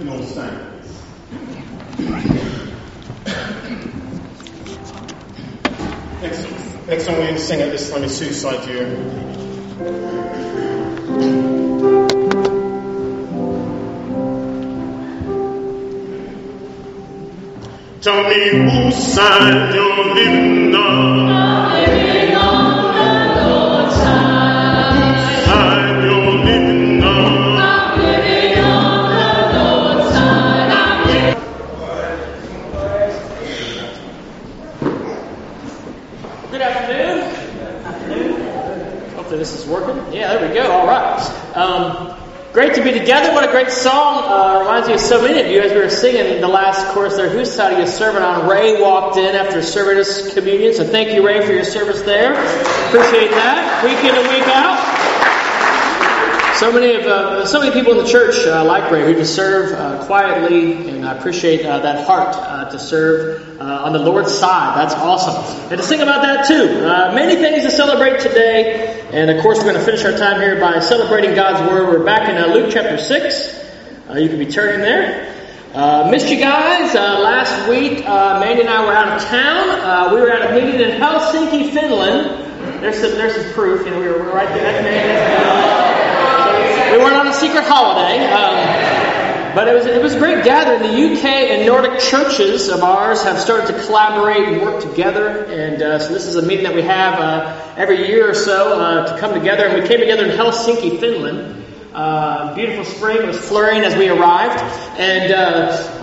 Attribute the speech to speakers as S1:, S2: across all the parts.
S1: can all stand. Next song we're going to sing at this time is Suicide Year. Tell me whose side you're living on.
S2: To be together. What a great song. Uh, reminds me of so many of you as we were singing the last chorus there. Whose side are you serving on? Ray walked in after serving us communion. So thank you, Ray, for your service there. Appreciate that. Week in and week out. So many of uh, so many people in the church uh, like Ray who just serve uh, quietly, and I appreciate uh, that heart uh, to serve on the Lord's side. That's awesome, and to sing about that too. Many things to celebrate today, and of course we're going to finish our time here by celebrating God's word. We're back in uh, Luke chapter six. Uh, you can be turning there. Uh, missed you guys uh, last week. Uh, Mandy and I were out of town. Uh, we were at a meeting in Helsinki, Finland. There's some, there's some proof. You know, we were, right there. That's Mandy. That's we weren't on a secret holiday, um, but it was it was a great gathering. The UK and Nordic churches of ours have started to collaborate and work together, and uh, so this is a meeting that we have uh, every year or so uh, to come together. And we came together in Helsinki, Finland. Uh, beautiful spring was flurrying as we arrived, and. Uh,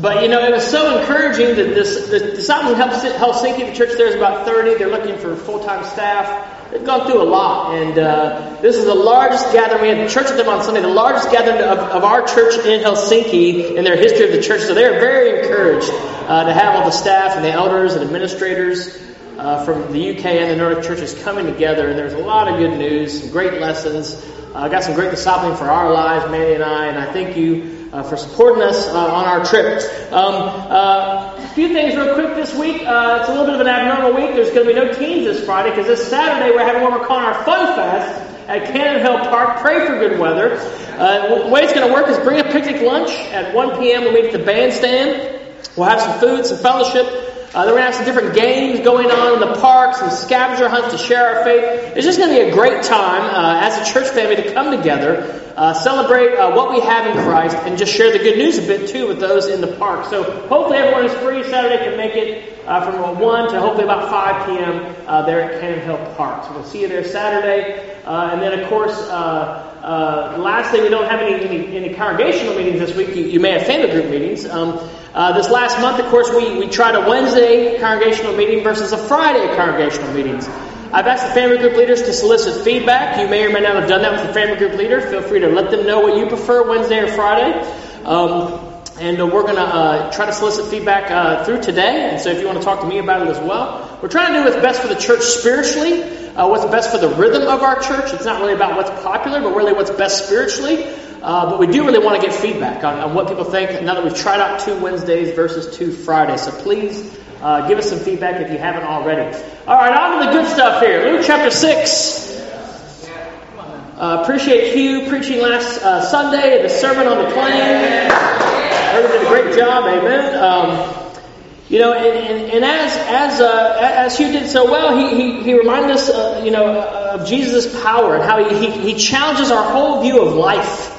S2: but you know, it was so encouraging that this the disciples in Helsinki, the church there is about 30. They're looking for full-time staff. They've gone through a lot, and uh, this is the largest gathering. We had church with them on Sunday, the largest gathering of, of our church in Helsinki in their history of the church. So they are very encouraged uh, to have all the staff and the elders and administrators uh, from the UK and the Nordic churches coming together. And there's a lot of good news, some great lessons. I got some great discipling for our lives, Mandy and I, and I thank you uh, for supporting us uh, on our trip. Um, uh, a few things real quick this week. Uh, it's a little bit of an abnormal week. There's going to be no teens this Friday because this Saturday we're having what we're calling our Fun Fest at Cannon Hill Park. Pray for good weather. Uh, the way it's going to work is bring a picnic lunch at 1 p.m. We'll meet at the bandstand. We'll have some food, some fellowship. Uh, then we're going to have some different games going on in the park, some scavenger hunts to share our faith. It's just going to be a great time uh, as a church family to come together, uh, celebrate uh, what we have in Christ, and just share the good news a bit too with those in the park. So hopefully everyone is free Saturday can make it uh, from 1 to hopefully about 5 p.m. Uh, there at Cannon Hill Park. So we'll see you there Saturday. and then, of course, lastly, we don't have any, any, any congregational meetings this week. You, you, may have family group meetings. Um, uh, this last month, of course, we, we tried a Wednesday congregational meeting versus a Friday congregational meetings. I've asked the family group leaders to solicit feedback. You may or may not have done that with the family group leader. Feel free to let them know what you prefer, Wednesday or Friday. Um, and uh, we're going to uh, try to solicit feedback uh, through today. And so if you want to talk to me about it as well, we're trying to do what's best for the church spiritually, uh, what's best for the rhythm of our church. It's not really about what's popular, but really what's best spiritually. Uh, but we do really want to get feedback on, on, what people think now that we've tried out two Wednesdays versus two Fridays. So please uh, give us some feedback if you haven't already. All right, on to the good stuff here. Luke chapter 6. Uh, appreciate Hugh preaching last uh, Sunday, the sermon on the plain. Everybody did a great job, amen. Um, you know, and, and, and as as uh, as Hugh did so well, he he, he reminded us, uh, you know, of Jesus' power and how he, he, he challenges our whole view of life.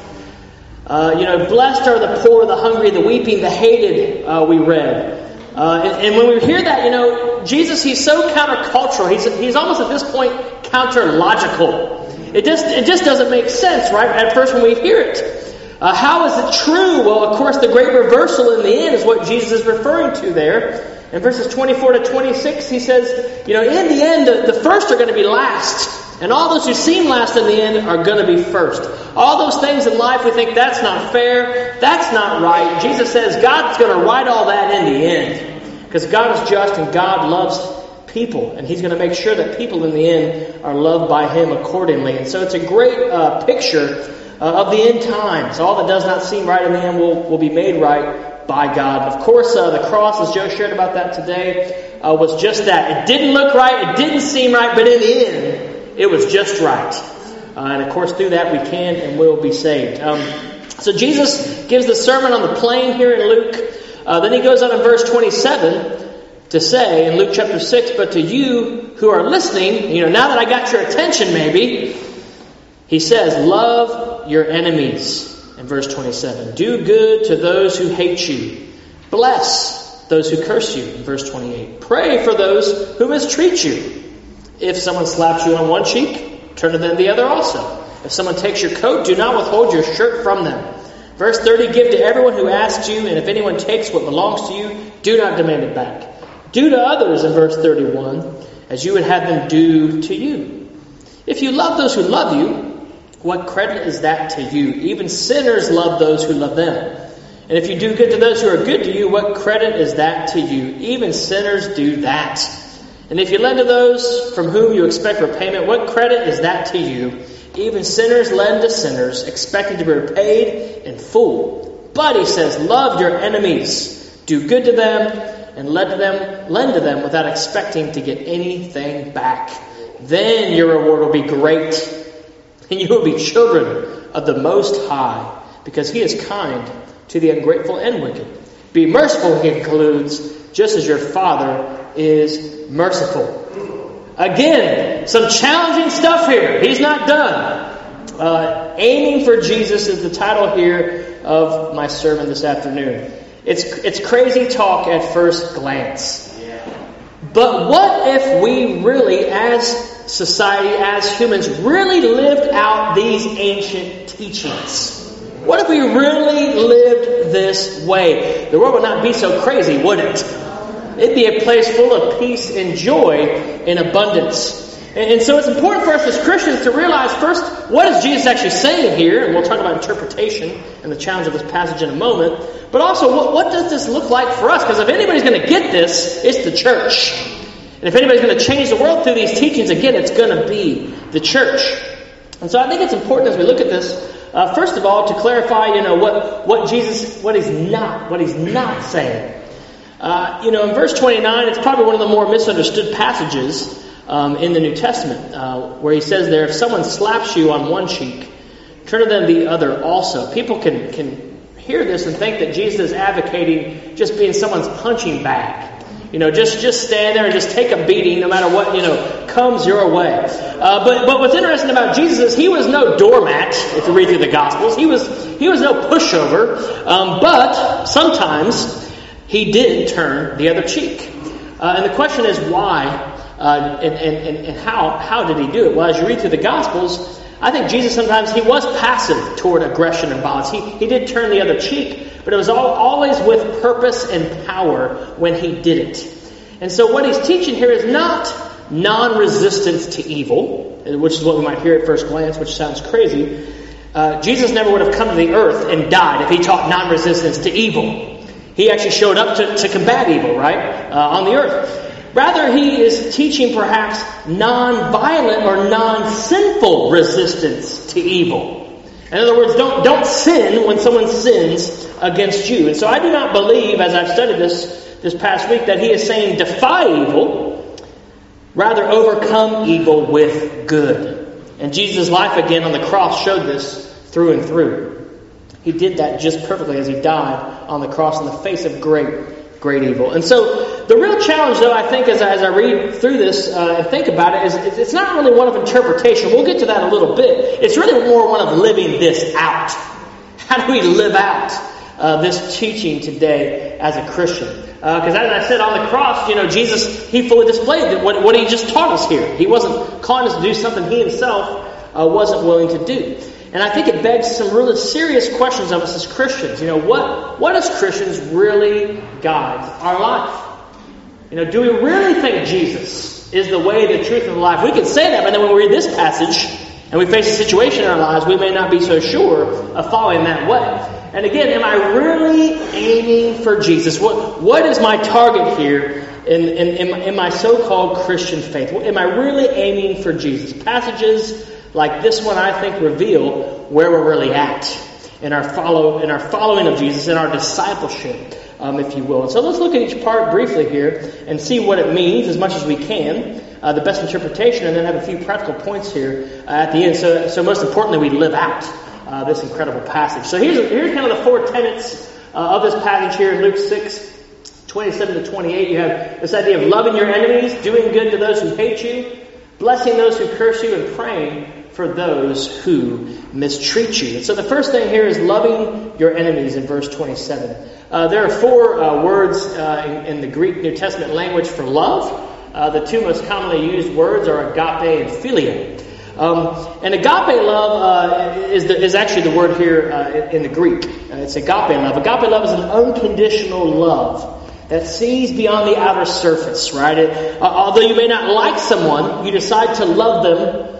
S2: Uh, you know, blessed are the poor, the hungry, the weeping, the hated, uh, we read. Uh, and, and, when we hear that, you know, Jesus, he's so countercultural. He's, he's almost at this point counterlogical. It just, it just doesn't make sense, right? At first when we hear it. Uh, how is it true? Well, of course, the great reversal in the end is what Jesus is referring to there. In verses 24 to 26, he says, you know, in the end, the, the first are going to be last. And all those who seem last in the end are going to be first. All those things in life we think that's not fair, that's not right. Jesus says God's going to right all that in the end. Because God is just and God loves people. And He's going to make sure that people in the end are loved by Him accordingly. And so it's a great uh, picture uh, of the end times. All that does not seem right in the end will, will be made right by God. Of course, uh, the cross, as Joe shared about that today, uh, was just that. It didn't look right, it didn't seem right, but in the end, it was just right. Uh, and of course, through that, we can and will be saved. Um, So Jesus gives the sermon on the plain here in Luke. Uh, then he goes on in verse 27 to say in Luke chapter 6, but to you who are listening, you know, now that I got your attention maybe, he says, love your enemies in verse 27. Do good to those who hate you. Bless those who curse you in verse 28. Pray for those who mistreat you. If someone slaps you on one cheek, turn to them the other also. If someone takes your coat, do not withhold your shirt from them. Verse 30 Give to everyone who asks you, and if anyone takes what belongs to you, do not demand it back. Do to others, in verse 31, as you would have them do to you. If you love those who love you, what credit is that to you? Even sinners love those who love them. And if you do good to those who are good to you, what credit is that to you? Even sinners do that. And if you lend to those from whom you expect repayment, what credit is that to you? Even sinners lend to sinners, expecting to be repaid in full. But he says, love your enemies, do good to them, and lend them, lend to them without expecting to get anything back. Then your reward will be great, and you will be children of the Most High, because he is kind to the ungrateful and wicked. Be merciful, he concludes, just as your Father is merciful. Again, some challenging stuff here. He's not done. Uh, aiming for Jesus is the title here of my sermon this afternoon. It's, it's crazy talk at first glance. But what if we really, as society, as humans, really lived out these ancient teachings? What if we really lived this way? The world would not be so crazy, would it? It'd be a place full of peace and joy and abundance. And, so it's important for us as Christians to realize first, what is Jesus actually saying here? And we'll talk about interpretation and the challenge of this passage in a moment. But also, what, what does this look like for us? Because if anybody's going to get this, it's the church. And if anybody's going to change the world through these teachings, again, it's going to be the church. And so I think it's important as we look at this, uh, first of all, to clarify, you know, what, what Jesus, what he's not, what he's not saying. Uh, you know, in verse 29, it's probably one of the more misunderstood passages um, in the New Testament, uh, where he says there, if someone slaps you on one cheek, turn to them the other also. People can, can hear this and think that Jesus is advocating just being someone's punching bag. You know, just just stand there and just take a beating, no matter what you know comes your way. Uh, but but what's interesting about Jesus is he was no doormat. If you read through the Gospels, he was he was no pushover. Um, but sometimes he did turn the other cheek. Uh, and the question is why uh, and, and, and how, how did he do it? Well, as you read through the Gospels, I think Jesus sometimes he was passive toward aggression and violence. He, he did turn the other cheek, but it was all, always with purpose and power when he did it. And so what he's teaching here is not non-resistance to evil, which is what we might hear at first glance, which sounds crazy. Uh, Jesus never would have come to the earth and died if he taught non-resistance to evil. He actually showed up to, to combat evil, right, uh, on the earth. Rather, he is teaching perhaps non-violent or non-sinful resistance to evil. In other words, don't, don't sin when someone sins against you. And so I do not believe, as I've studied this this past week, that he is saying defy evil, rather overcome evil with good. And Jesus' life again on the cross showed this through and through. He did that just perfectly as he died on the cross in the face of great, great evil. And so the real challenge, though, I think, as I, as I read through this uh, and think about it, is it's not really one of interpretation. We'll get to that a little bit. It's really more one of living this out. How do we live out uh, this teaching today as a Christian? Because uh, as I said on the cross, you know, Jesus, he fully displayed what, what he just taught us here. He wasn't calling us to do something he himself uh, wasn't willing to do. And I think it begs some really serious questions of us as Christians. You know, what, what as Christians really guides our life? You know, do we really think Jesus is the way, the truth, and the life? We can say that, but then when we read this passage and we face a situation in our lives, we may not be so sure of following that way. And again, am I really aiming for Jesus? What, what is my target here in, in, in in my so-called Christian faith? Am I really aiming for Jesus? Passages like this one, I think, reveal where we're really at in our follow in our following of Jesus, in our discipleship, um, if you will. And so let's look at each part briefly here and see what it means as much as we can, uh, the best interpretation, and then have a few practical points here uh, at the end. So, so most importantly, we live out uh, this incredible passage. So here's, here's kind of the four tenets uh, of this passage here in Luke 6, 27 to 28. You have this idea of loving your enemies, doing good to those who hate you, blessing those who curse you, and praying for those who mistreat you. And so the first thing here is loving your enemies in verse 27. Uh, there are four uh, words uh, in, in, the Greek New Testament language for love. Uh, the two most commonly used words are agape and philia. Um, and agape love uh, is, the, is actually the word here uh, in the Greek. it's agape love. Agape love is an unconditional love that sees beyond the outer surface, right? It, although you may not like someone, you decide to love them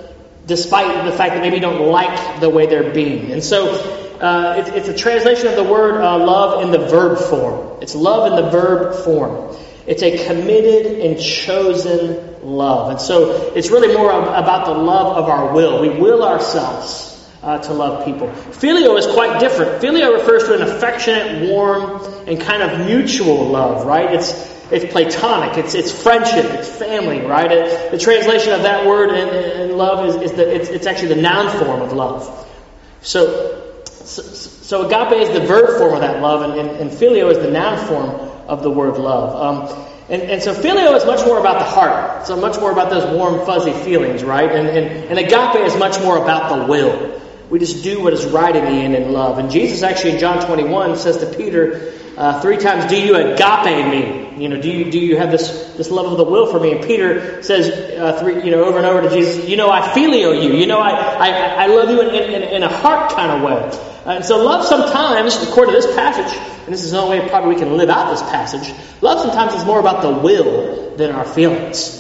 S2: despite the fact that maybe you don't like the way they're being. And so uh, it's, it's, a translation of the word uh, love in the verb form. It's love in the verb form. It's a committed and chosen love. And so it's really more about the love of our will. We will ourselves uh, to love people. Phileo is quite different. Phileo refers to an affectionate, warm, and kind of mutual love, right? It's it's platonic. It's, it's friendship. It's family, right? It, the translation of that word in, in love is, is the, it's, it's actually the noun form of love. So, so, so, agape is the verb form of that love, and, and, and phileo is the noun form of the word love. Um, and, and so phileo is much more about the heart. So much more about those warm, fuzzy feelings, right? And, and, and agape is much more about the will. We just do what is right in the end in love. And Jesus actually in John 21 says to Peter uh, three times, Do you agape me? You know, do you, do you have this, this love of the will for me? And Peter says uh, three, you know, over and over to Jesus, You know, I phileo you. You know, I, I, I love you in, in, in a heart kind of way. Uh, and so love sometimes, according to this passage, and this is the only way probably we can live out this passage, love sometimes is more about the will than our feelings.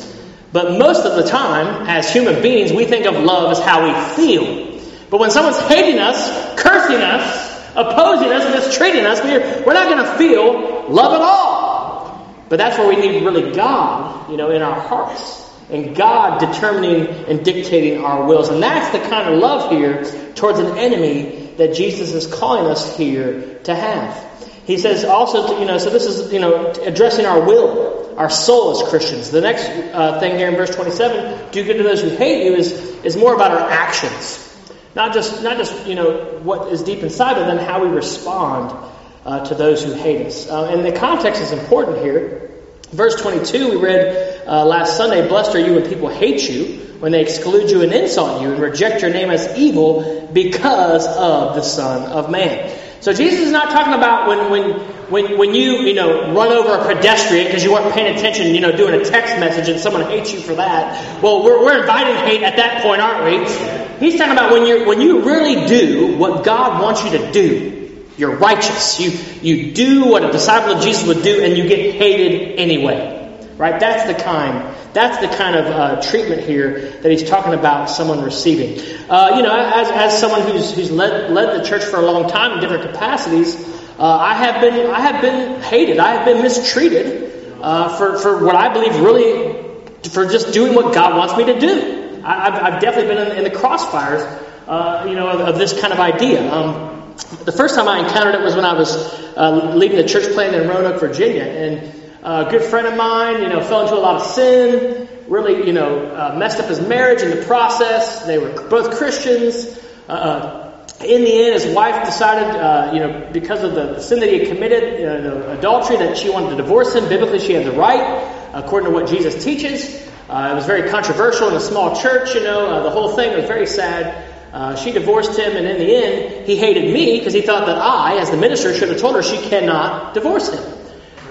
S2: But most of the time, as human beings, we think of love as how we feel. But when someone's hating us, cursing us, opposing us, and mistreating us, we're, we're not going to feel love at all. But that's where we need really God, you know, in our hearts. And God determining and dictating our wills. And that's the kind of love here towards an enemy that Jesus is calling us here to have. He says also, to, you know, so this is, you know, addressing our will, our soul as Christians. The next uh, thing here in verse 27, do good to those who hate you, is, is more about our actions. Not just, not just you know, what is deep inside, but then how we respond uh, to those who hate us. Uh, and the context is important here. Verse 22, we read uh, last Sunday, Blessed are you when people hate you, when they exclude you and insult you, and reject your name as evil because of the Son of Man. So Jesus is not talking about when, when, when, when you, you know, run over a pedestrian because you weren't paying attention, you know, doing a text message and someone hates you for that. Well, we're, we're inviting hate at that point, aren't we? He's talking about when you when you really do what God wants you to do. You're righteous. You you do what a disciple of Jesus would do, and you get hated anyway. Right? That's the kind. That's the kind of uh, treatment here that he's talking about someone receiving. Uh, you know, as, as someone who's who's led led the church for a long time in different capacities, uh, I have been I have been hated. I have been mistreated uh, for for what I believe really for just doing what God wants me to do. I've, I've definitely been in, in the crossfires, uh, you know, of, of, this kind of idea. Um, the first time I encountered it was when I was uh, leading the church plant in Roanoke, Virginia, and a good friend of mine, you know, fell into a lot of sin, really, you know, uh, messed up his marriage in the process. They were both Christians. Uh, uh in the end, his wife decided, uh, you know, because of the sin that he had committed, uh, the adultery, that she wanted to divorce him. Biblically, she had the right, according to what Jesus teaches. Uh, it was very controversial in a small church, you know, uh, the whole thing was very sad. Uh, she divorced him, and in the end, he hated me because he thought that I, as the minister, should have told her she cannot divorce him.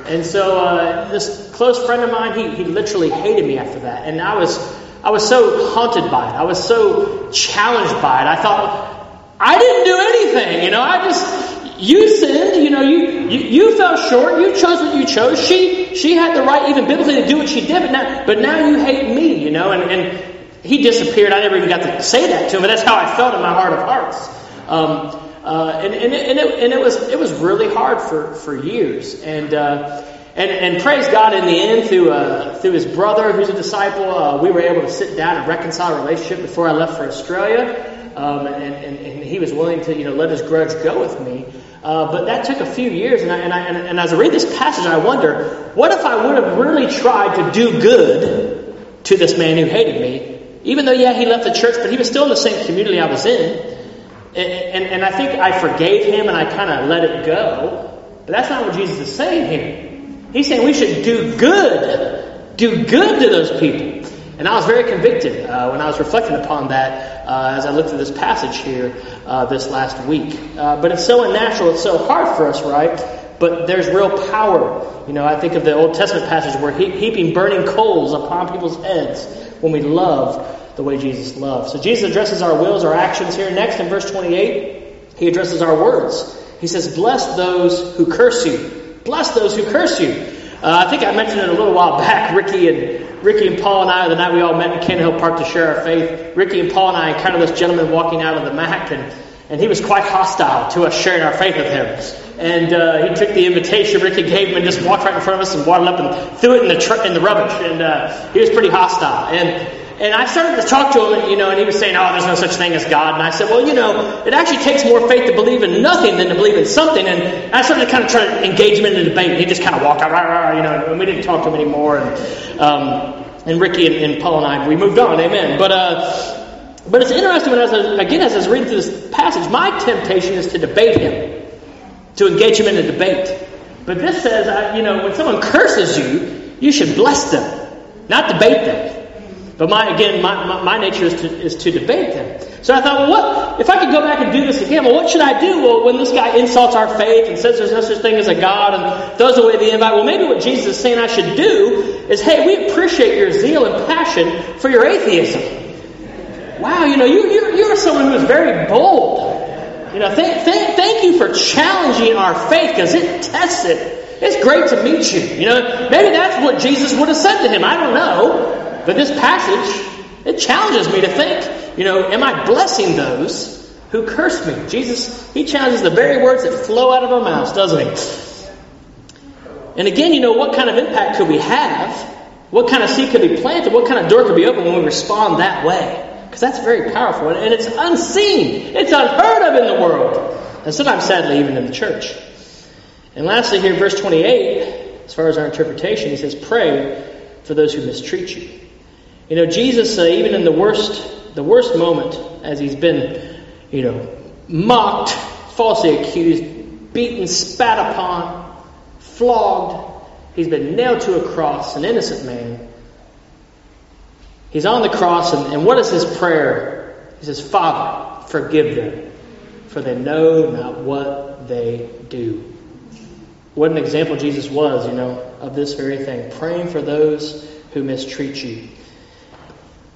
S2: And so uh, this close friend of mine, he, he literally hated me after that. And I was, I was so haunted by it. I was so challenged by it. I thought, I didn't do anything, you know, I just, you sinned, you know, you, you, you fell short, you chose what you chose. She she had the right even biblically to do what she did, but now but now you hate me, you know, and, and he disappeared. I never even got to say that to him, but that's how I felt in my heart of hearts. Um, uh, and and, it, and, it, and it was it was really hard for, for years. And uh, and, and praise God, in the end, through uh, through his brother, who's a disciple, uh, we were able to sit down and reconcile a relationship before I left for Australia. Um, and, and, and, he was willing to, you know, let his grudge go with me. Uh, but that took a few years, and, I, and, I, and, and, as I read this passage, I wonder, what if I would have really tried to do good to this man who hated me? Even though, yeah, he left the church, but he was still in the same community I was in. And, and, and I think I forgave him and I kind of let it go. But that's not what Jesus is saying here. He's saying we should do good. Do good to those people. And I was very convicted uh, when I was reflecting upon that uh, as I looked at this passage here uh, this last week. Uh, but it's so unnatural, it's so hard for us, right? But there's real power. You know, I think of the Old Testament passage where he- heaping burning coals upon people's heads when we love the way Jesus loved. So Jesus addresses our wills, our actions here. Next, in verse 28, he addresses our words. He says, Bless those who curse you. Bless those who curse you. Uh, I think I mentioned it a little while back. Ricky and Ricky and Paul and I, the night we all met in Cannon Hill Park to share our faith, Ricky and Paul and I encountered this gentleman walking out of the Mac, and, and he was quite hostile to us sharing our faith with him. And uh, he took the invitation Ricky gave him and just walked right in front of us and waddled up and threw it in the tr- in the rubbish. And uh, he was pretty hostile. And and I started to talk to him, you know, and he was saying, "Oh, there's no such thing as God." And I said, "Well, you know, it actually takes more faith to believe in nothing than to believe in something." And I started to kind of try to engage him in the debate. And he just kind of walked out, rah, rah, you know, and we didn't talk to him anymore. And um, and Ricky and, and Paul and I, we moved on. Amen. But uh, but it's interesting when I was again as I was reading through this passage, my temptation is to debate him, to engage him in a debate. But this says, uh, you know, when someone curses you, you should bless them, not debate them. But my again, my, my, my, nature is to, is to debate them. So I thought, well, what if I could go back and do this again? Well, what should I do? Well, when this guy insults our faith and says there's no such thing as a God and throws away the invite, well, maybe what Jesus is saying I should do is, hey, we appreciate your zeal and passion for your atheism. Wow, you know, you you you are someone who is very bold. You know, thank thank, thank you for challenging our faith because it tests it. It's great to meet you. You know, maybe that's what Jesus would have said to him. I don't know. But this passage, it challenges me to think, you know, am I blessing those who curse me? Jesus, he challenges the very words that flow out of our mouths, doesn't he? And again, you know, what kind of impact could we have? What kind of seed could be planted? What kind of door could be opened when we respond that way? Because that's very powerful. And it's unseen. It's unheard of in the world. And sometimes, sadly, even in the church. And lastly, here, verse 28, as far as our interpretation, he says, Pray for those who mistreat you. You know, Jesus, uh, even in the worst, the worst moment, as he's been, you know, mocked, falsely accused, beaten, spat upon, flogged, he's been nailed to a cross, an innocent man. He's on the cross, and, and what is his prayer? He says, Father, forgive them, for they know not what they do. What an example Jesus was, you know, of this very thing. Praying for those who mistreat you.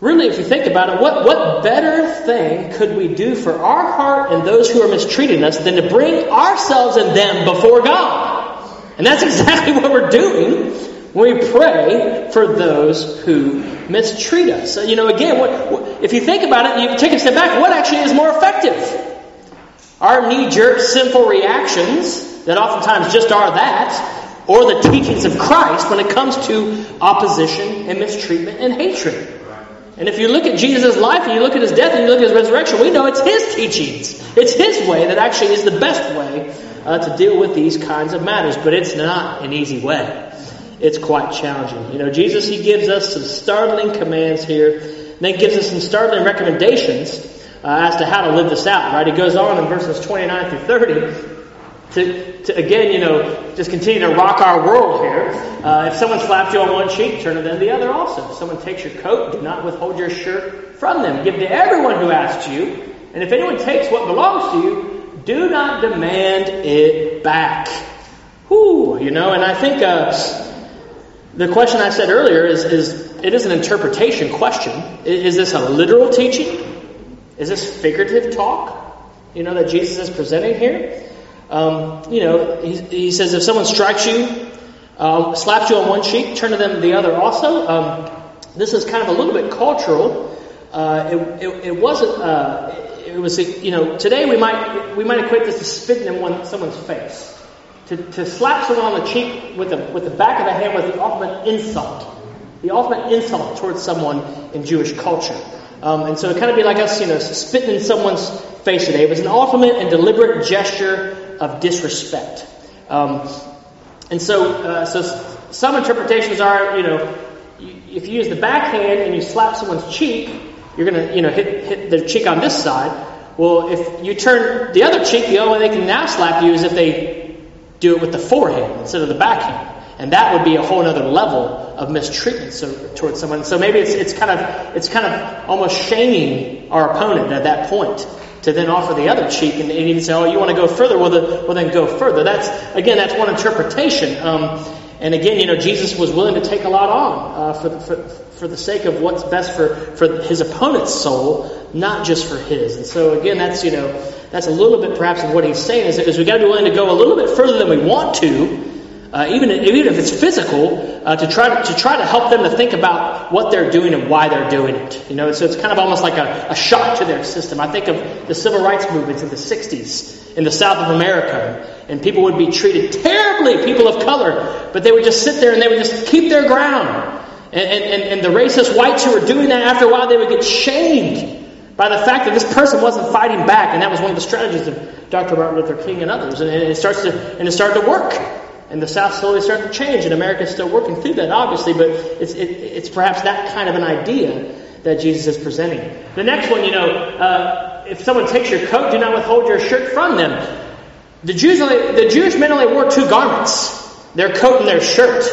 S2: Really, if you think about it, what, what better thing could we do for our heart and those who are mistreating us than to bring ourselves and them before God? And that's exactly what we're doing when we pray for those who mistreat us. So, you know, again, what, what, if you think about it, you take a step back, what actually is more effective? Our knee jerk sinful reactions that oftentimes just are that, or the teachings of Christ when it comes to opposition and mistreatment and hatred. And if you look at Jesus' life and you look at his death and you look at his resurrection, we know it's his teachings. It's his way that actually is the best way uh, to deal with these kinds of matters. But it's not an easy way. It's quite challenging. You know, Jesus, he gives us some startling commands here, and then gives us some startling recommendations uh, as to how to live this out, right? He goes on in verses 29 through 30 to, to, again, you know, just continue to rock our world here. Uh, if someone slaps you on one cheek, turn to them the other also. If someone takes your coat, do not withhold your shirt from them. Give to everyone who asks you. And if anyone takes what belongs to you, do not demand it back. Whew, you know, and I think uh, the question I said earlier is, is it is an interpretation question. Is, is this a literal teaching? Is this figurative talk? You know, that Jesus is presenting here? Um, you know, he, he, says if someone strikes you, um, slaps you on one cheek, turn to them the other also. Um, this is kind of a little bit cultural. Uh, it, it, it, wasn't. Uh, it was. You know, today we might we might equate this to spitting in one, someone's face. To, to slap someone on the cheek with the with the back of the hand was the ultimate insult. The ultimate insult towards someone in Jewish culture. Um, and so it kind of be like us, you know, spitting in someone's face today. It was an ultimate and deliberate gesture of disrespect. Um, and so, uh, so some interpretations are, you know, if you use the backhand and you slap someone's cheek, you're going to, you know, hit, hit their cheek on this side. Well, if you turn the other cheek, the only way they can now slap you is if they do it with the forehand instead of the backhand. And that would be a whole other level of mistreatment so, towards someone. So maybe it's, it's kind of it's kind of almost shaming our opponent at that point to then offer the other cheek and, and even say, "Oh, you want to go further? Well, the, well, then go further." That's again, that's one interpretation. Um, and again, you know, Jesus was willing to take a lot on uh, for, for for the sake of what's best for for his opponent's soul, not just for his. And so again, that's you know, that's a little bit perhaps of what he's saying is, is we got to be willing to go a little bit further than we want to uh, even, even if it's physical, uh, to try to, try to help them to think about what they're doing and why they're doing it. You know, so it's kind of almost like a, a shock to their system. I think of the civil rights movements in the 60s in the South of America, and people would be treated terribly, people of color, but they would just sit there and they would just keep their ground. And, and, and the racist whites who were doing that, after a while, they would get shamed by the fact that this person wasn't fighting back, and that was one of the strategies of Dr. Martin Luther King and others. And, it starts to and it started to work. And the South slowly started to change, and America's still working through that, obviously, but it's, it, it's perhaps that kind of an idea that Jesus is presenting. The next one, you know, uh, if someone takes your coat, do not withhold your shirt from them. The Jews, only, the Jewish men only wore two garments their coat and their shirt.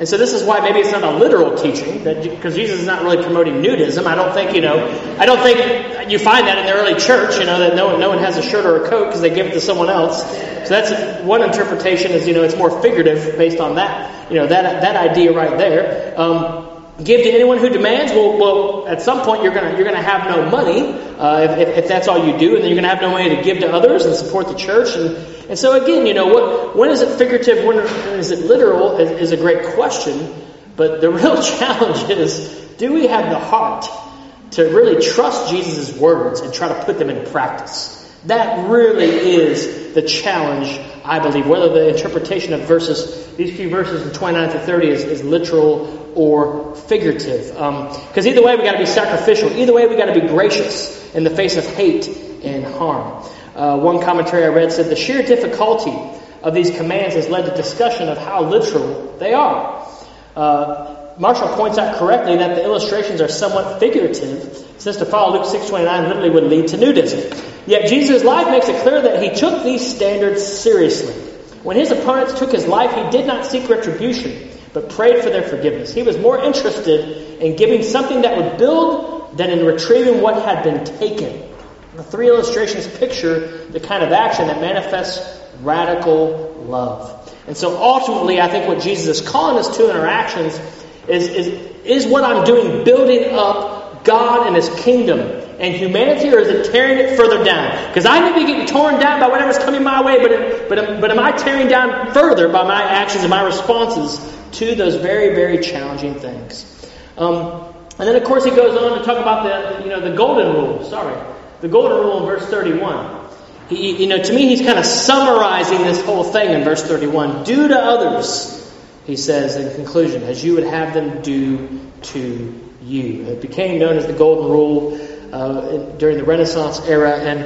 S2: And so this is why maybe it's not a literal teaching, because Jesus is not really promoting nudism. I don't think you know. I don't think you find that in the early church. You know that no one, no one has a shirt or a coat because they give it to someone else. So that's one interpretation. Is you know it's more figurative based on that. You know that that idea right there. Um, give to anyone who demands. Well, well, at some point you're gonna you're gonna have no money uh, if, if, that's all you do, and then you're gonna have no money to give to others and support the church. And and so again, you know, what when is it figurative? When is it literal? Is, is a great question. But the real challenge is: Do we have the heart to really trust Jesus' words and try to put them into practice? That really is the challenge, I believe. Whether the interpretation of verses, these few verses in 29 to 30 is, is literal or figurative. Because um, either way, we got to be sacrificial. Either way, we got to be gracious in the face of hate and harm. Uh, one commentary I read said the sheer difficulty of these commands has led to discussion of how literal they are. Uh, Marshall points out correctly that the illustrations are somewhat figurative, since to follow Luke 6.29 literally would lead to nudism. Yet Jesus' life makes it clear that he took these standards seriously. When his opponents took his life, he did not seek retribution, but prayed for their forgiveness. He was more interested in giving something that would build than in retrieving what had been taken. The three illustrations picture the kind of action that manifests radical love. And so ultimately, I think what Jesus is calling us to in our actions is, is, is what I'm doing building up God and His kingdom and humanity, or is it tearing it further down? Because I may be getting torn down by whatever's coming my way, but, but, but am I tearing down further by my actions and my responses to those very, very challenging things? Um, and then, of course, he goes on to talk about the, you know, the golden rule. Sorry. The golden rule in verse 31. He, you know, to me, he's kind of summarizing this whole thing in verse 31. Do to others he says in conclusion, as you would have them do to you. It became known as the Golden Rule uh, during the Renaissance era. And,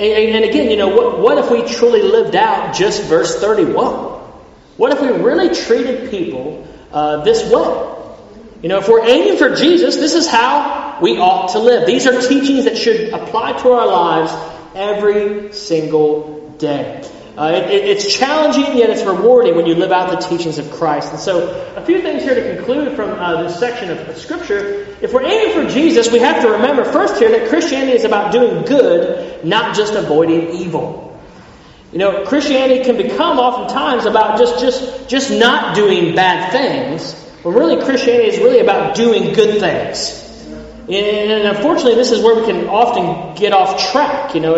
S2: and, again, you know, what, what if we truly lived out just verse 31? What if we really treated people uh, this way? You know, if we're aiming for Jesus, this is how we ought to live. These are teachings that should apply to our lives every single day. Uh, it, it, it's challenging, yet it's rewarding when you live out the teachings of Christ. And so, a few things here to conclude from uh, this section of, Scripture. If we're aiming for Jesus, we have to remember first here that Christianity is about doing good, not just avoiding evil. You know, Christianity can become oftentimes about just, just, just not doing bad things, when really Christianity is really about doing good things. And unfortunately, this is where we can often get off track. You know,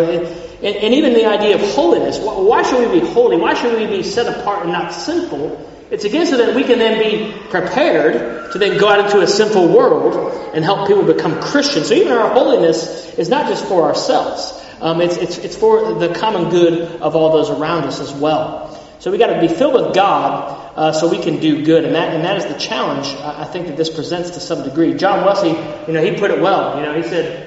S2: and, and even the idea of holiness. Why should we be holy? Why should we be set apart and not sinful? It's again so that we can then be prepared to then go out into a sinful world and help people become Christians. So even our holiness is not just for ourselves. Um, it's, it's, it's for the common good of all those around us as well. So we got to be filled with God uh, so we can do good, and that and that is the challenge I think that this presents to some degree. John Wesley, you know, he put it well. You know, he said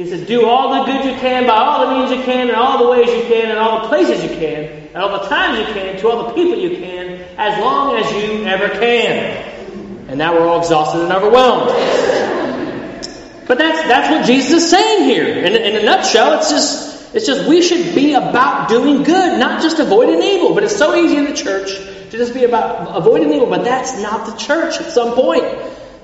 S2: he said, Do all the good you can by all the means you can, and all the ways you can, and all the places you can, and all the times you can, to all the people you can, as long as you ever can. And now we're all exhausted and overwhelmed. But that's that's what Jesus is saying here. In, in a nutshell, it's just it's just we should be about doing good, not just avoiding evil. But it's so easy in the church to just be about avoiding evil. But that's not the church at some point.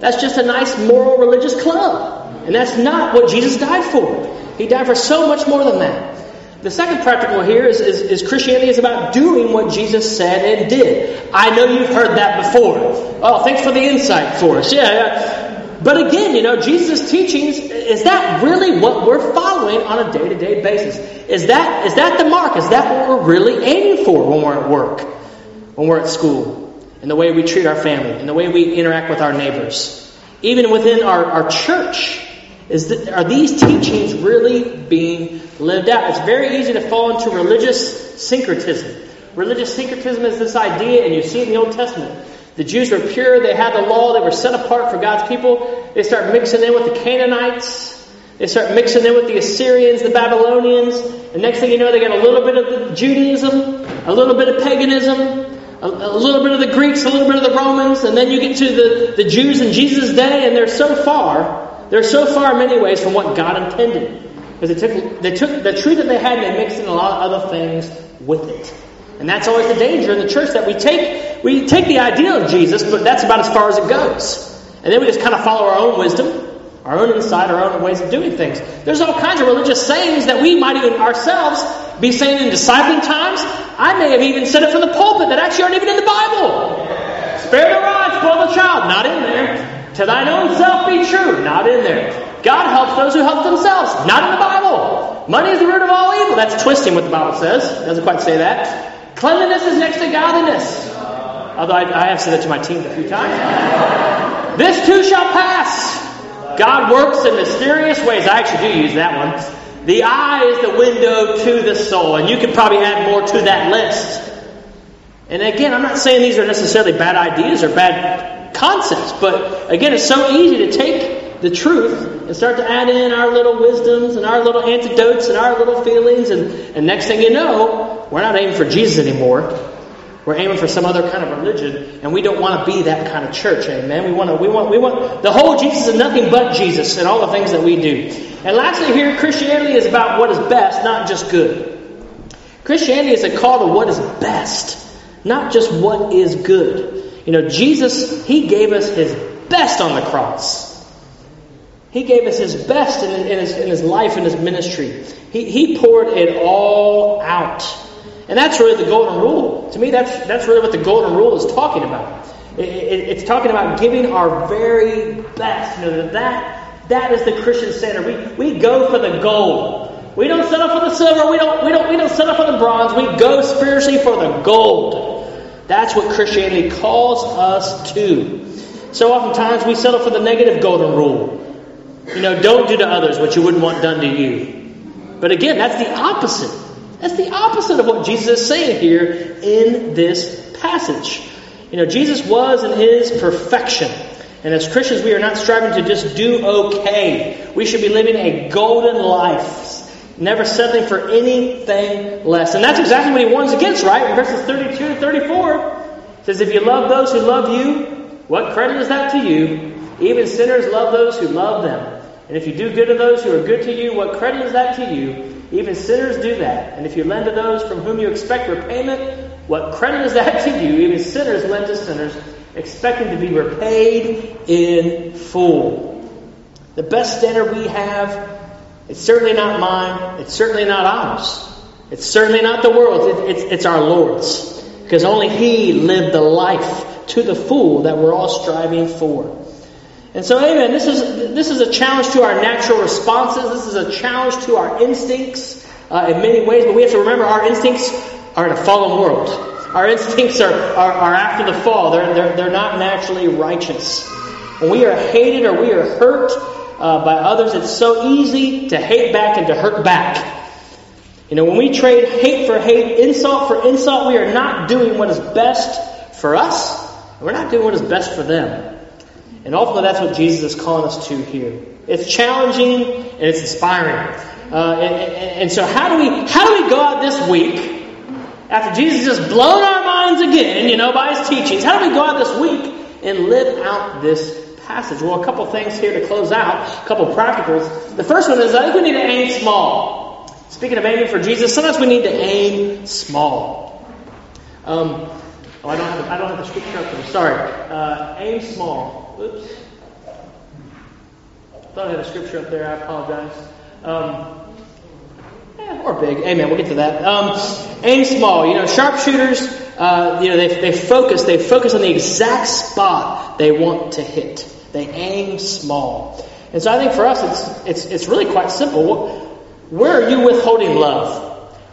S2: That's just a nice moral religious club. And that's not what Jesus died for. He died for so much more than that. The second practical here is, is, is, Christianity is about doing what Jesus said and did. I know you've heard that before. Oh, thanks for the insight for us. Yeah, yeah. But again, you know, Jesus' teachings, is that really what we're following on a day to day basis? Is that, is that the mark? Is that what we're really aiming for when we're at work, when we're at school, in the way we treat our family, in the way we interact with our neighbors? Even within our, our church, is that, are these teachings really being lived out? It's very easy to fall into religious syncretism. Religious syncretism is this idea, and you see it in the Old Testament. The Jews were pure, they had the law, they were set apart for God's people. They start mixing in with the Canaanites, they start mixing in with the Assyrians, the Babylonians, and next thing you know, they get a little bit of Judaism, a little bit of paganism, a, a little bit of the Greeks, a little bit of the Romans, and then you get to the, the Jews in Jesus' day, and they're so far they're so far in many ways from what God intended. Because they took, they took the truth that they had and they mixed in a lot of other things with it. And that's always the danger in the church that we take we take the idea of Jesus, but that's about as far as it goes. And then we just kind of follow our own wisdom, our own insight, our own ways of doing things. There's all kinds of religious sayings that we might even ourselves be saying in discipling times. I may have even said it from the pulpit that actually aren't even in the Bible. Spare the rod, spoil the child. Not in there. To thine own self be true. Not in there. God helps those who help themselves. Not in the Bible. Money is the root of all evil. That's twisting what the Bible says. It doesn't quite say that. Cleanliness is next to godliness. Although I, I have said that to my team a few times. this too shall pass. God works in mysterious ways. I actually do use that one. The eye is the window to the soul. And you could probably add more to that list. And again, I'm not saying these are necessarily bad ideas or bad concepts. But again, it's so easy to take the truth and start to add in our little wisdoms and our little antidotes and our little feelings. And, and next thing you know, we're not aiming for Jesus anymore. We're aiming for some other kind of religion, and we don't want to be that kind of church. Amen. We want to. We want. We want the whole Jesus is nothing but Jesus and all the things that we do. And lastly, here Christianity is about what is best, not just good. Christianity is a call to what is best, not just what is good. You know, Jesus, He gave us His best on the cross. He gave us His best in, in, his, in his life and His ministry. He, he poured it all out. And that's really the golden rule. To me, that's, that's really what the golden rule is talking about. It, it, it's talking about giving our very best. You know, that, that is the Christian standard. We, we go for the gold. We don't settle for the silver. We don't, we, don't, we don't set up for the bronze. We go spiritually for the gold. That's what Christianity calls us to. So oftentimes we settle for the negative golden rule. You know, don't do to others what you wouldn't want done to you. But again, that's the opposite. That's the opposite of what Jesus is saying here in this passage. You know, Jesus was and is perfection. And as Christians, we are not striving to just do okay. We should be living a golden life never settling for anything less. And that's exactly what he warns against, right? In verses 32 to 34, says, If you love those who love you, what credit is that to you? Even sinners love those who love them. And if you do good to those who are good to you, what credit is that to you? Even sinners do that. And if you lend to those from whom you expect repayment, what credit is that to you? Even sinners lend to sinners, expecting to be repaid in full. The best standard we have it's certainly not mine. It's certainly not ours. It's certainly not the world's. It, it's, it's our Lord's. Because only He lived the life to the full that we're all striving for. And so, amen, this is, this is a challenge to our natural responses. This is a challenge to our instincts uh, in many ways. But we have to remember our instincts are in a fallen world. Our instincts are, are, are after the fall. They're, they're, they're not naturally righteous. When we are hated or we are hurt, uh, by others, it's so easy to hate back and to hurt back. You know, when we trade hate for hate, insult for insult, we are not doing what is best for us, we're not doing what is best for them. And ultimately, that's what Jesus is calling us to here. It's challenging and it's inspiring. Uh, and, and, and, so, how do we how do we go out this week after Jesus just blown our minds again, you know, by his teachings? How do we go out this week and live out this passage? Well, a couple things here to close out, a couple practicals. The first one is I think we need to aim small. Speaking of aiming for Jesus, sometimes we need to aim small. Um, oh, I don't have I don't have the scripture up there. Sorry. Uh, aim small. Oops. Thought I had a scripture up there. I apologize. Um, or big. Amen. We'll get to that. Um, aim small. You know, sharpshooters. Uh, you know, they, they focus. They focus on the exact spot they want to hit. They aim small. And so I think for us, it's it's it's really quite simple. Where are you withholding love?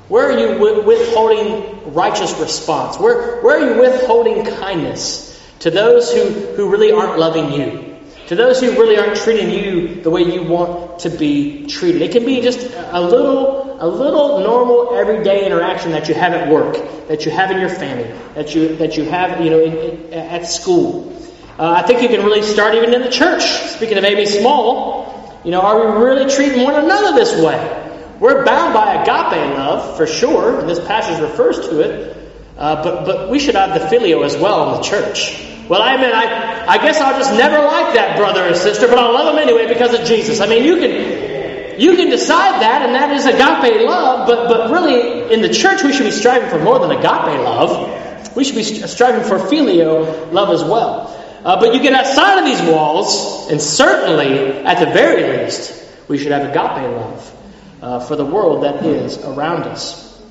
S2: Where are you withholding righteous response? Where where are you withholding kindness to those who who really aren't loving you? To those who really aren't treating you the way you want to be treated. It can be just a little, a little normal everyday interaction that you have at work, that you have in your family, that you that you have, you know, in, in, at school. Uh, I think you can really start even in the church. Speaking of maybe small, you know, are we really treating one another this way? We're bound by agape love for sure, and this passage refers to it. Uh, but but we should have the phileo as well in the church. Well, I mean, I, I guess I'll just never like that brother or sister, but I'll love them anyway because of Jesus. I mean, you can, you can decide that, and that is agape love, but, but really, in the church, we should be striving for more than agape love. We should be striving for phileo love as well. Uh, but you get outside of these walls, and certainly, at the very least, we should have agape love uh, for the world that is around us.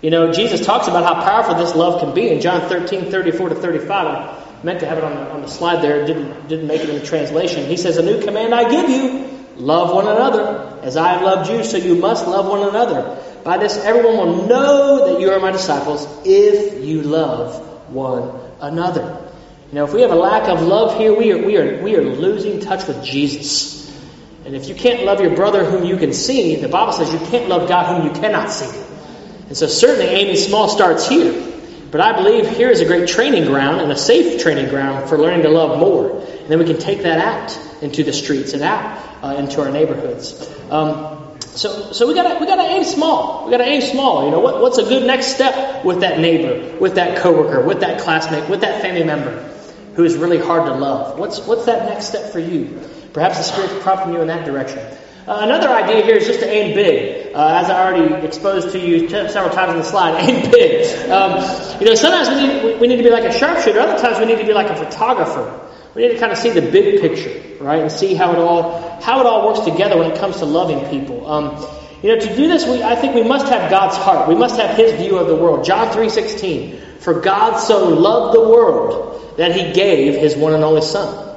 S2: You know, Jesus talks about how powerful this love can be in John 13, 34 to 35 meant to have it on the, on the slide there, didn't, didn't make it in the translation. He says, A new command I give you love one another. As I have loved you, so you must love one another. By this, everyone will know that you are my disciples if you love one another. You know, if we have a lack of love here, we are, we are, we are losing touch with Jesus. And if you can't love your brother whom you can see, the Bible says you can't love God whom you cannot see. And so certainly aiming small starts here. But I believe here is a great training ground and a safe training ground for learning to love more. And then we can take that out into the streets and out uh, into our neighborhoods. Um, so, so we gotta we gotta aim small. We gotta aim small. You know what, what's a good next step with that neighbor, with that coworker, with that classmate, with that family member who is really hard to love? What's what's that next step for you? Perhaps the Spirit's prompting you in that direction. Uh, another idea here is just to aim big. Uh, as I already exposed to you t- several times in the slide, aim big. Um, you know, sometimes we need, we need to be like a sharpshooter. Other times we need to be like a photographer. We need to kind of see the big picture, right, and see how it all how it all works together when it comes to loving people. Um, you know, to do this, we, I think we must have God's heart. We must have His view of the world. John three sixteen. For God so loved the world that He gave His one and only Son.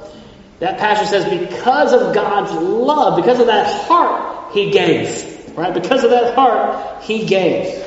S2: That passage says, because of God's love, because of that heart, He gave. Right? Because of that heart, He gave.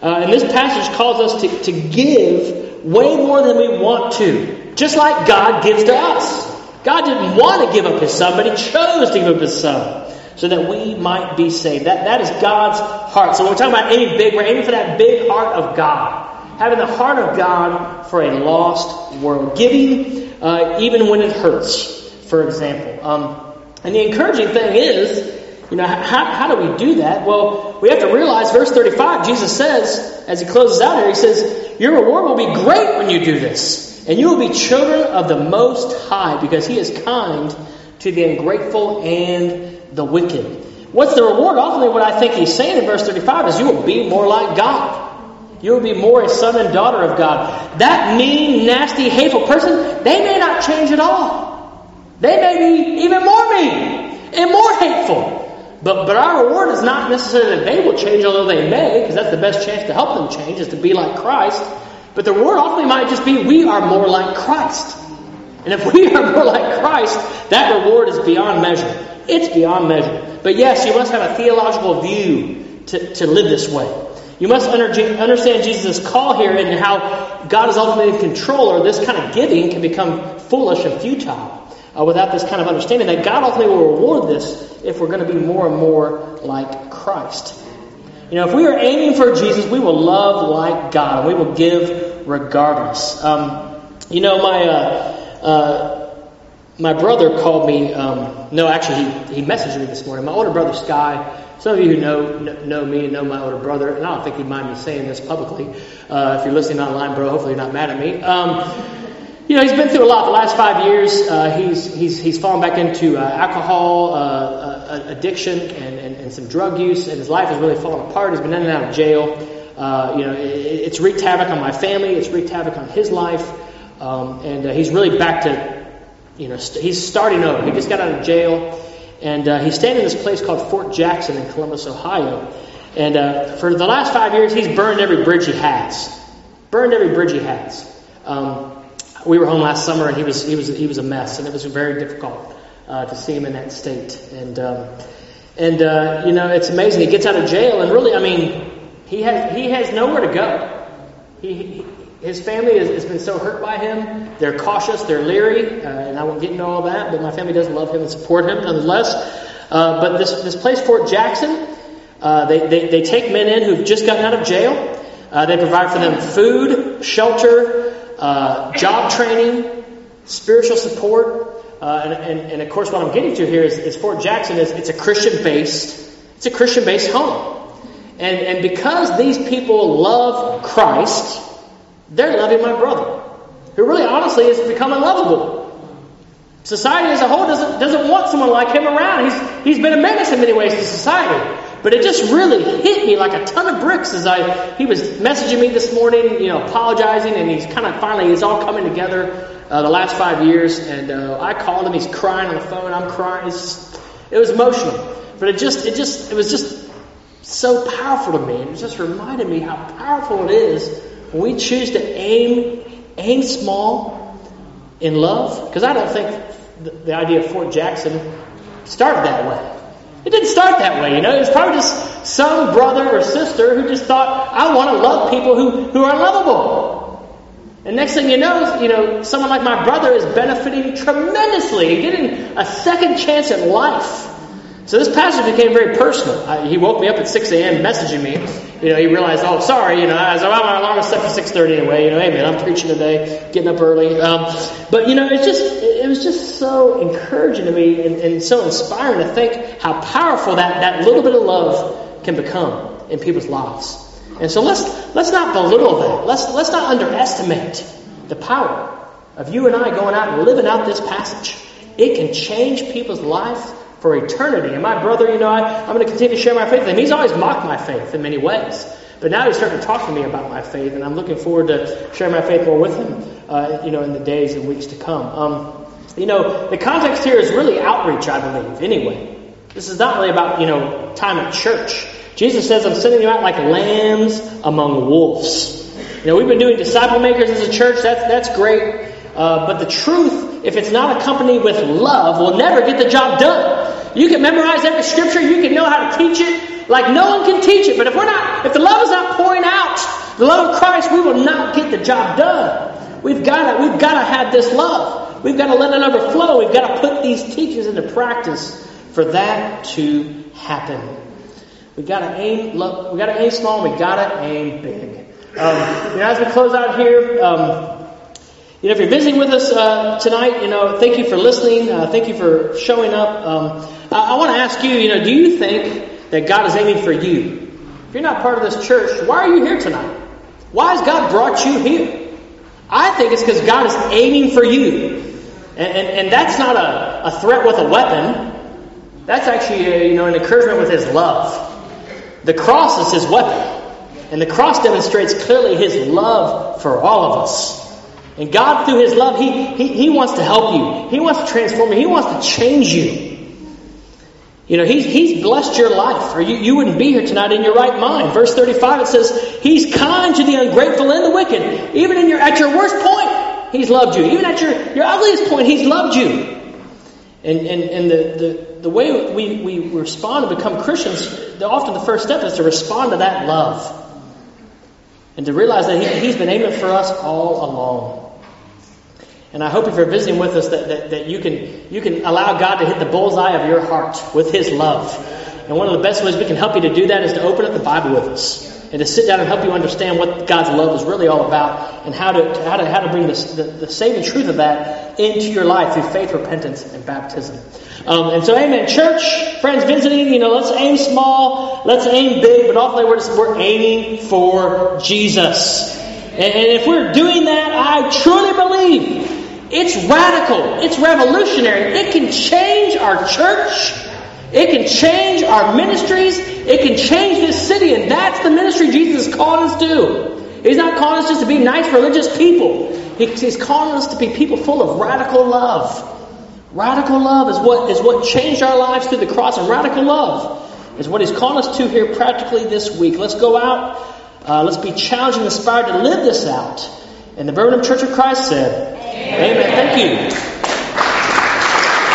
S2: Uh, and this passage calls us to, to give way more than we want to. Just like God gives to us. God didn't want to give up His Son, but He chose to give up His Son so that we might be saved. That, that is God's heart. So when we're talking about aiming big, we're aiming for that big heart of God. Having the heart of God for a lost world. Giving uh, even when it hurts for example. Um, and the encouraging thing is, you know, how, how do we do that? Well, we have to realize, verse 35, Jesus says, as he closes out here, he says, Your reward will be great when you do this, and you will be children of the Most High, because he is kind to the ungrateful and the wicked. What's the reward? Ultimately, what I think he's saying in verse 35 is you will be more like God. You will be more a son and daughter of God. That mean, nasty, hateful person, they may not change at all. They may be even more mean and more hateful. But, but our reward is not necessarily that they will change, although they may, because that's the best chance to help them change, is to be like Christ. But the reward ultimately might just be we are more like Christ. And if we are more like Christ, that reward is beyond measure. It's beyond measure. But yes, you must have a theological view to, to live this way. You must understand Jesus' call here and how God is ultimately in control, or this kind of giving can become foolish and futile uh, without this kind of understanding that God ultimately will reward this if we're going to be more and more like Christ. You know, if we are aiming for Jesus, we will love like God, and we will give regardless. Um, you know, my uh, uh, my brother called me. Um, no, actually, he, he messaged me this morning. My older brother Sky. Some of you who know know me and know my older brother, and I don't think he'd mind me saying this publicly. Uh, if you're listening online, bro, hopefully you're not mad at me. Um, you know, he's been through a lot. The last five years, uh, he's, he's, he's fallen back into uh, alcohol uh, uh, addiction and, and, and, some drug use, and his life has really fallen apart. He's been in and out of jail. Uh, you know, it, it's wreaked havoc on my family. It's wreaked havoc on his life. Um, and uh, he's really back to, you know, st- he's starting over. He just got out of jail. And he's staying in this place called Fort Jackson in Columbus, Ohio. And for the last five years, he's burned every bridge he has. Burned every bridge he has. Um, we were home last summer, and he was he was he was a mess, and it was very difficult uh, to see him in that state. And um, and uh, you know, it's amazing. He gets out of jail, and really, I mean, he has he has nowhere to go. He, he his family has, has, been so hurt by him. They're cautious, they're leery, uh, and I won't get into all that. But my family does love him and support him nonetheless. Uh, but this this place, Fort Jackson, uh, they, they they take men in who've just gotten out of jail. Uh, they provide for them food, shelter, uh, job training, spiritual support. Uh, and, and, and, of course, what I'm getting to here is, is Fort Jackson is it's a Christian based it's a Christian based home. And, and because these people love Christ, they're loving my brother, who really honestly has become unlovable. Society as a whole doesn't, doesn't want someone like him around. He's, he's been a menace in many ways to society. But it just really hit me like a ton of bricks as I he was messaging me this morning, you know, apologizing, and he's kind of finally it's all coming together uh, the last five years. And uh, I called him, he's crying on the phone, I'm crying. Just, it was emotional, but it just it just it was just so powerful to me. It just reminded me how powerful it is when we choose to aim aim small in love. Because I don't think the, the idea of Fort Jackson started that way. It didn't start that way, you know. It was probably just some brother or sister who just thought, I want to love people who, who are lovable. And next thing you know, you know, someone like my brother is benefiting tremendously and getting a second chance at life. So this passage became very personal. I, he woke me up at 6 a.m. messaging me. You know, he realized, oh, sorry, you know, I was, oh, my alarm was set for 6.30 anyway. You know, hey, man, I'm preaching today, getting up early. Um, but, you know, it's just, it was just so encouraging to me and, and so inspiring to think how powerful that, that little bit of love can become in people's lives. And so let's, let's not belittle that. Let's, let's not underestimate the power of you and I going out and living out this passage. It can change people's lives for eternity. And my brother, you know, I, I'm going to continue to share my faith with him. He's always mocked my faith in many ways. But now he's starting to talk to me about my faith, and I'm looking forward to sharing my faith more with him, uh, you know, in the days and weeks to come. Um, you know, the context here is really outreach, I believe, anyway. This is not really about, you know, time at church. Jesus says, I'm sending you out like lambs among wolves. You know, we've been doing disciple makers as a church. That's, that's great. Uh, but the truth, if it's not accompanied with love, will never get the job done. You can memorize every scripture, you can know how to teach it, like no one can teach it. But if we're not, if the love is not pouring out, the love of Christ, we will not get the job done. We've got to, we've got to have this love. We've got to let it overflow. We've got to put these teachings into practice for that to happen. We got to aim. Look, we got to aim small. we've got to aim big. Um, you know, as we close out here. Um, you know, if you're visiting with us uh, tonight, you know, thank you for listening. Uh, thank you for showing up. Um, I, I want to ask you, you know, do you think that God is aiming for you? If you're not part of this church, why are you here tonight? Why has God brought you here? I think it's because God is aiming for you. And, and, and that's not a, a threat with a weapon. That's actually, a, you know, an encouragement with His love. The cross is His weapon. And the cross demonstrates clearly His love for all of us. And God, through His love, he, he, he wants to help you. He wants to transform you. He wants to change you. You know, he's, he's blessed your life, or you, you wouldn't be here tonight in your right mind. Verse 35, it says, He's kind to the ungrateful and the wicked. Even in your, at your worst point, He's loved you. Even at your, your ugliest point, He's loved you. And, and, and the, the, the way we, we respond and become Christians, often the first step is to respond to that love. And to realize that he, He's been aiming for us all along. And I hope if you're visiting with us that, that, that, you, can, you can allow God to hit the bullseye of your heart with His love. And one of the best ways we can help you to do that is to open up the Bible with us and to sit down and help you understand what God's love is really all about and how to, how to, how to bring this, the, the saving truth of that into your life through faith, repentance, and baptism. Um, and so, amen. Church, friends visiting, you know, let's aim small, let's aim big, but ultimately we're, just, we're aiming for Jesus. And, and if we're doing that, I truly believe It's radical. It's revolutionary. It can change our church. It can change our ministries. It can change this city. And that's the ministry Jesus calling us to. He's not calling us just to be nice, religious people. He's calling us to be people full of radical love. Radical love is what, is what changed our lives through the cross. And radical love is what He's calling us to here practically this week. Let's go out. Uh, let's be challenged and inspired to live this out. And the Birmingham Church of Christ said. Amen. Thank you.